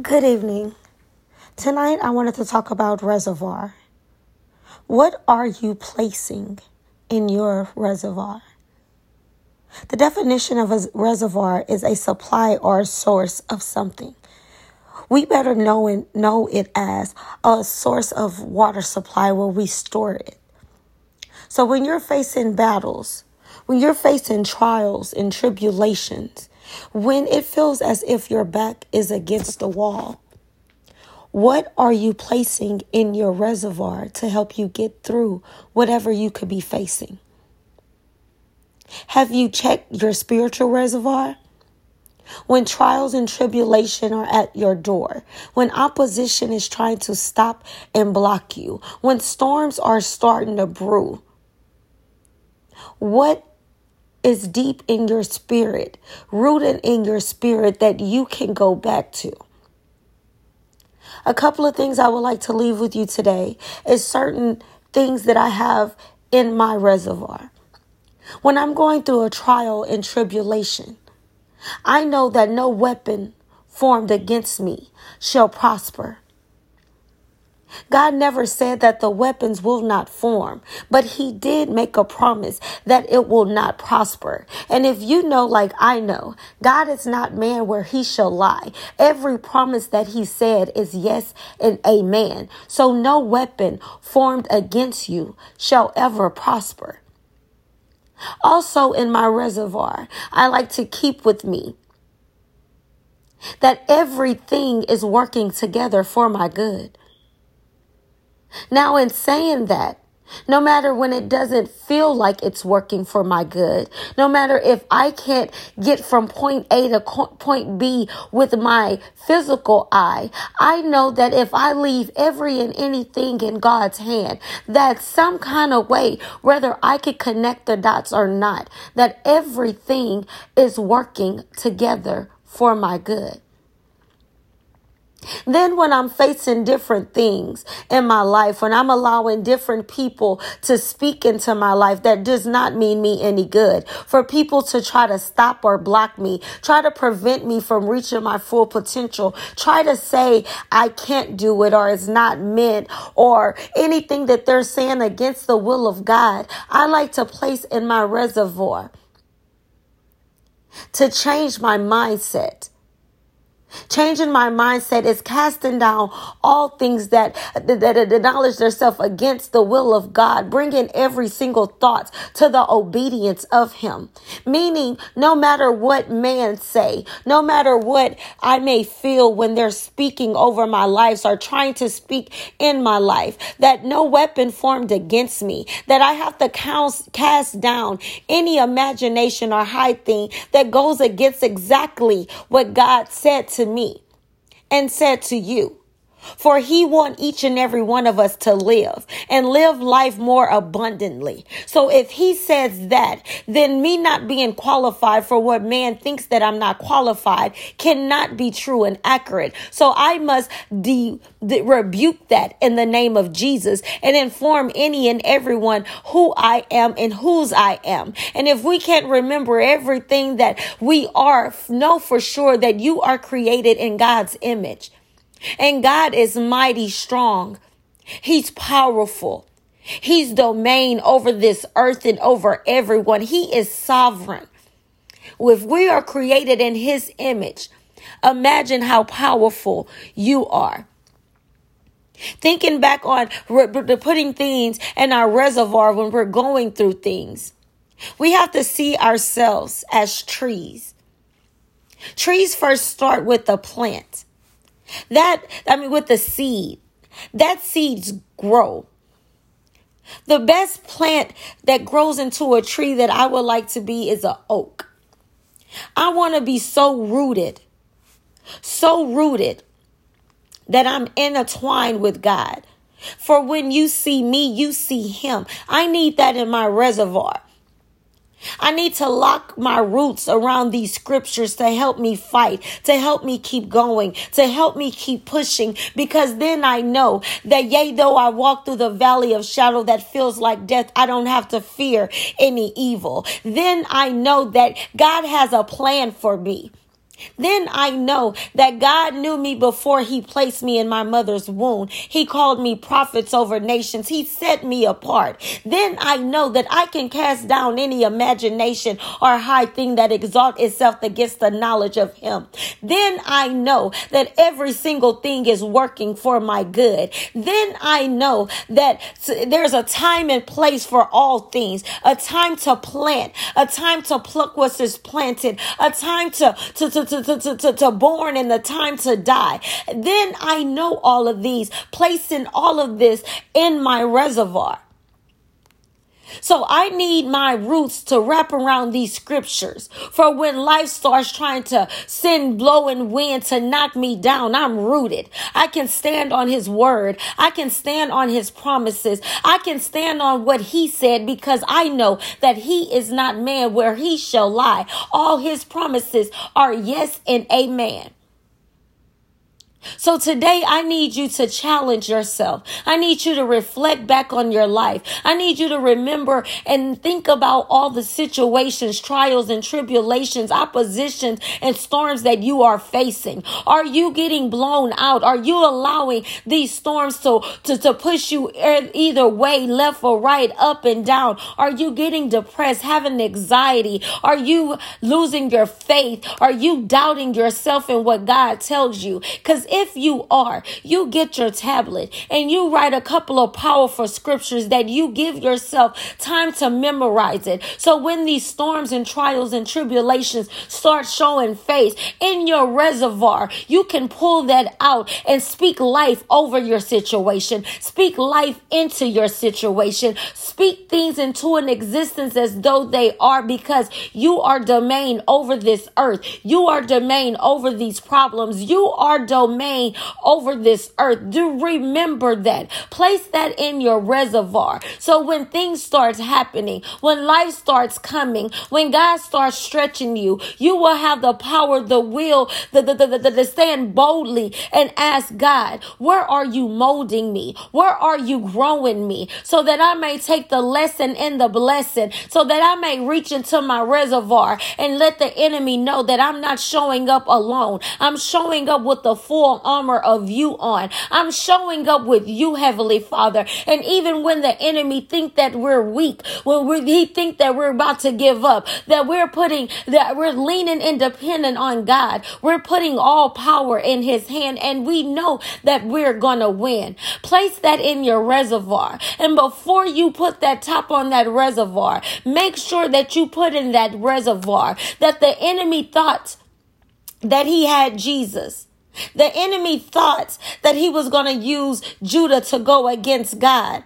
Good evening. Tonight I wanted to talk about reservoir. What are you placing in your reservoir? The definition of a reservoir is a supply or source of something. We better know it, know it as a source of water supply where we store it. So when you're facing battles, when you're facing trials and tribulations, when it feels as if your back is against the wall, what are you placing in your reservoir to help you get through whatever you could be facing? Have you checked your spiritual reservoir? When trials and tribulation are at your door, when opposition is trying to stop and block you, when storms are starting to brew, what is deep in your spirit, rooted in your spirit that you can go back to? A couple of things I would like to leave with you today is certain things that I have in my reservoir. When I'm going through a trial and tribulation, I know that no weapon formed against me shall prosper. God never said that the weapons will not form, but He did make a promise that it will not prosper. And if you know, like I know, God is not man where He shall lie. Every promise that He said is yes and amen. So no weapon formed against you shall ever prosper. Also, in my reservoir, I like to keep with me that everything is working together for my good. Now, in saying that, no matter when it doesn't feel like it's working for my good, no matter if I can't get from point A to point B with my physical eye, I know that if I leave every and anything in God's hand, that some kind of way, whether I could connect the dots or not, that everything is working together for my good. Then, when I'm facing different things in my life, when I'm allowing different people to speak into my life, that does not mean me any good. For people to try to stop or block me, try to prevent me from reaching my full potential, try to say I can't do it or it's not meant or anything that they're saying against the will of God, I like to place in my reservoir to change my mindset Changing my mindset is casting down all things that, that, that acknowledge themselves against the will of God, bringing every single thought to the obedience of Him. Meaning, no matter what man say, no matter what I may feel when they're speaking over my life or trying to speak in my life, that no weapon formed against me, that I have to cast down any imagination or high thing that goes against exactly what God said to me and said to you, for he want each and every one of us to live and live life more abundantly. So if he says that, then me not being qualified for what man thinks that I'm not qualified cannot be true and accurate. So I must de- de- rebuke that in the name of Jesus and inform any and everyone who I am and whose I am. And if we can't remember everything that we are, know for sure that you are created in God's image. And God is mighty strong. He's powerful. He's domain over this earth and over everyone. He is sovereign. If we are created in his image, imagine how powerful you are. Thinking back on putting things in our reservoir when we're going through things, we have to see ourselves as trees. Trees first start with a plant. That, I mean, with the seed, that seeds grow. The best plant that grows into a tree that I would like to be is an oak. I want to be so rooted, so rooted that I'm intertwined with God. For when you see me, you see Him. I need that in my reservoir. I need to lock my roots around these scriptures to help me fight, to help me keep going, to help me keep pushing, because then I know that yea, though I walk through the valley of shadow that feels like death, I don't have to fear any evil. Then I know that God has a plan for me. Then I know that God knew me before he placed me in my mother's womb. He called me prophets over nations. He set me apart. Then I know that I can cast down any imagination or high thing that exalt itself against the knowledge of him. Then I know that every single thing is working for my good. Then I know that there's a time and place for all things, a time to plant, a time to pluck what is planted, a time to, to, to, to, to, to, to born and the time to die. Then I know all of these, placing all of this in my reservoir. So I need my roots to wrap around these scriptures for when life starts trying to send blowing wind to knock me down. I'm rooted. I can stand on his word. I can stand on his promises. I can stand on what he said because I know that he is not man where he shall lie. All his promises are yes and amen. So today I need you to challenge yourself. I need you to reflect back on your life. I need you to remember and think about all the situations, trials and tribulations, oppositions and storms that you are facing. Are you getting blown out? Are you allowing these storms to, to, to push you either way, left or right, up and down? Are you getting depressed, having anxiety? Are you losing your faith? Are you doubting yourself and what God tells you? Because if you are, you get your tablet and you write a couple of powerful scriptures that you give yourself time to memorize it. So when these storms and trials and tribulations start showing face in your reservoir, you can pull that out and speak life over your situation. Speak life into your situation. Speak things into an existence as though they are because you are domain over this earth. You are domain over these problems. You are domain domain over this earth. Do remember that. Place that in your reservoir. So when things starts happening, when life starts coming, when God starts stretching you, you will have the power, the will, the, the, the, the stand boldly and ask God, where are you molding me? Where are you growing me? So that I may take the lesson and the blessing, so that I may reach into my reservoir and let the enemy know that I'm not showing up alone. I'm showing up with the full armor of you on. I'm showing up with you, Heavenly Father. And even when the enemy think that we're weak, when we, he think that we're about to give up, that we're putting, that we're leaning independent on God, we're putting all power in his hand and we know that we're gonna win. Place that in your reservoir. And before you put that top on that reservoir, make sure that you put in that reservoir that the enemy thought that he had Jesus. The enemy thought that he was going to use Judah to go against God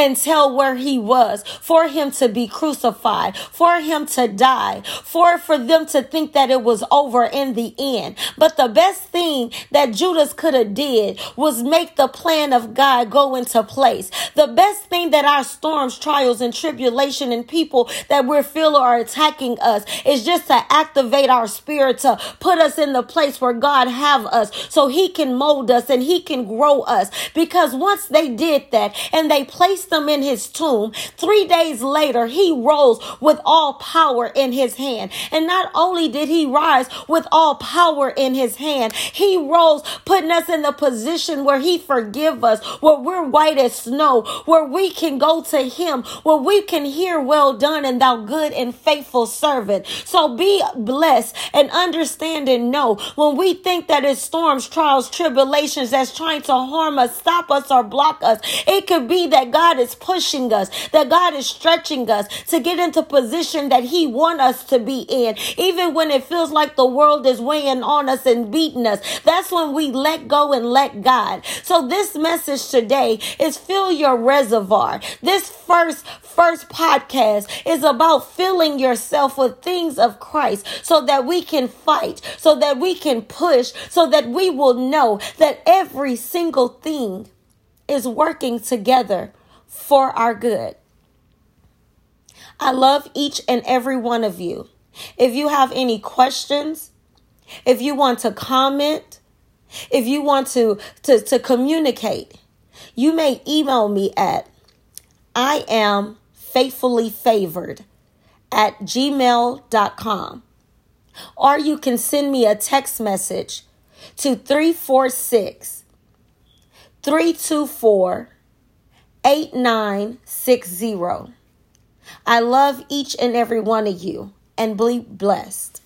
and tell where he was, for him to be crucified, for him to die, for for them to think that it was over in the end. But the best thing that Judas could have did was make the plan of God go into place. The best thing that our storms, trials, and tribulation and people that we feel are attacking us is just to activate our spirit to put us in the place where God have us so he can mold us and he can grow us. Because once they did that and they placed them in his tomb. Three days later, he rose with all power in his hand. And not only did he rise with all power in his hand, he rose, putting us in the position where he forgive us, where we're white as snow, where we can go to him, where we can hear, well done and thou good and faithful servant. So be blessed and understand and know when we think that it's storms, trials, tribulations that's trying to harm us, stop us, or block us, it could be that God is pushing us, that God is stretching us to get into position that He want us to be in. Even when it feels like the world is weighing on us and beating us, that's when we let go and let God. So this message today is fill your reservoir. This first first podcast is about filling yourself with things of Christ so that we can fight, so that we can push, so that we will know that every single thing is working together for our good. I love each and every one of you. If you have any questions, if you want to comment, if you want to, to, to communicate, you may email me at I am faithfully favored at gmail.com. or you can send me a text message to 346 324 8960. I love each and every one of you and be blessed.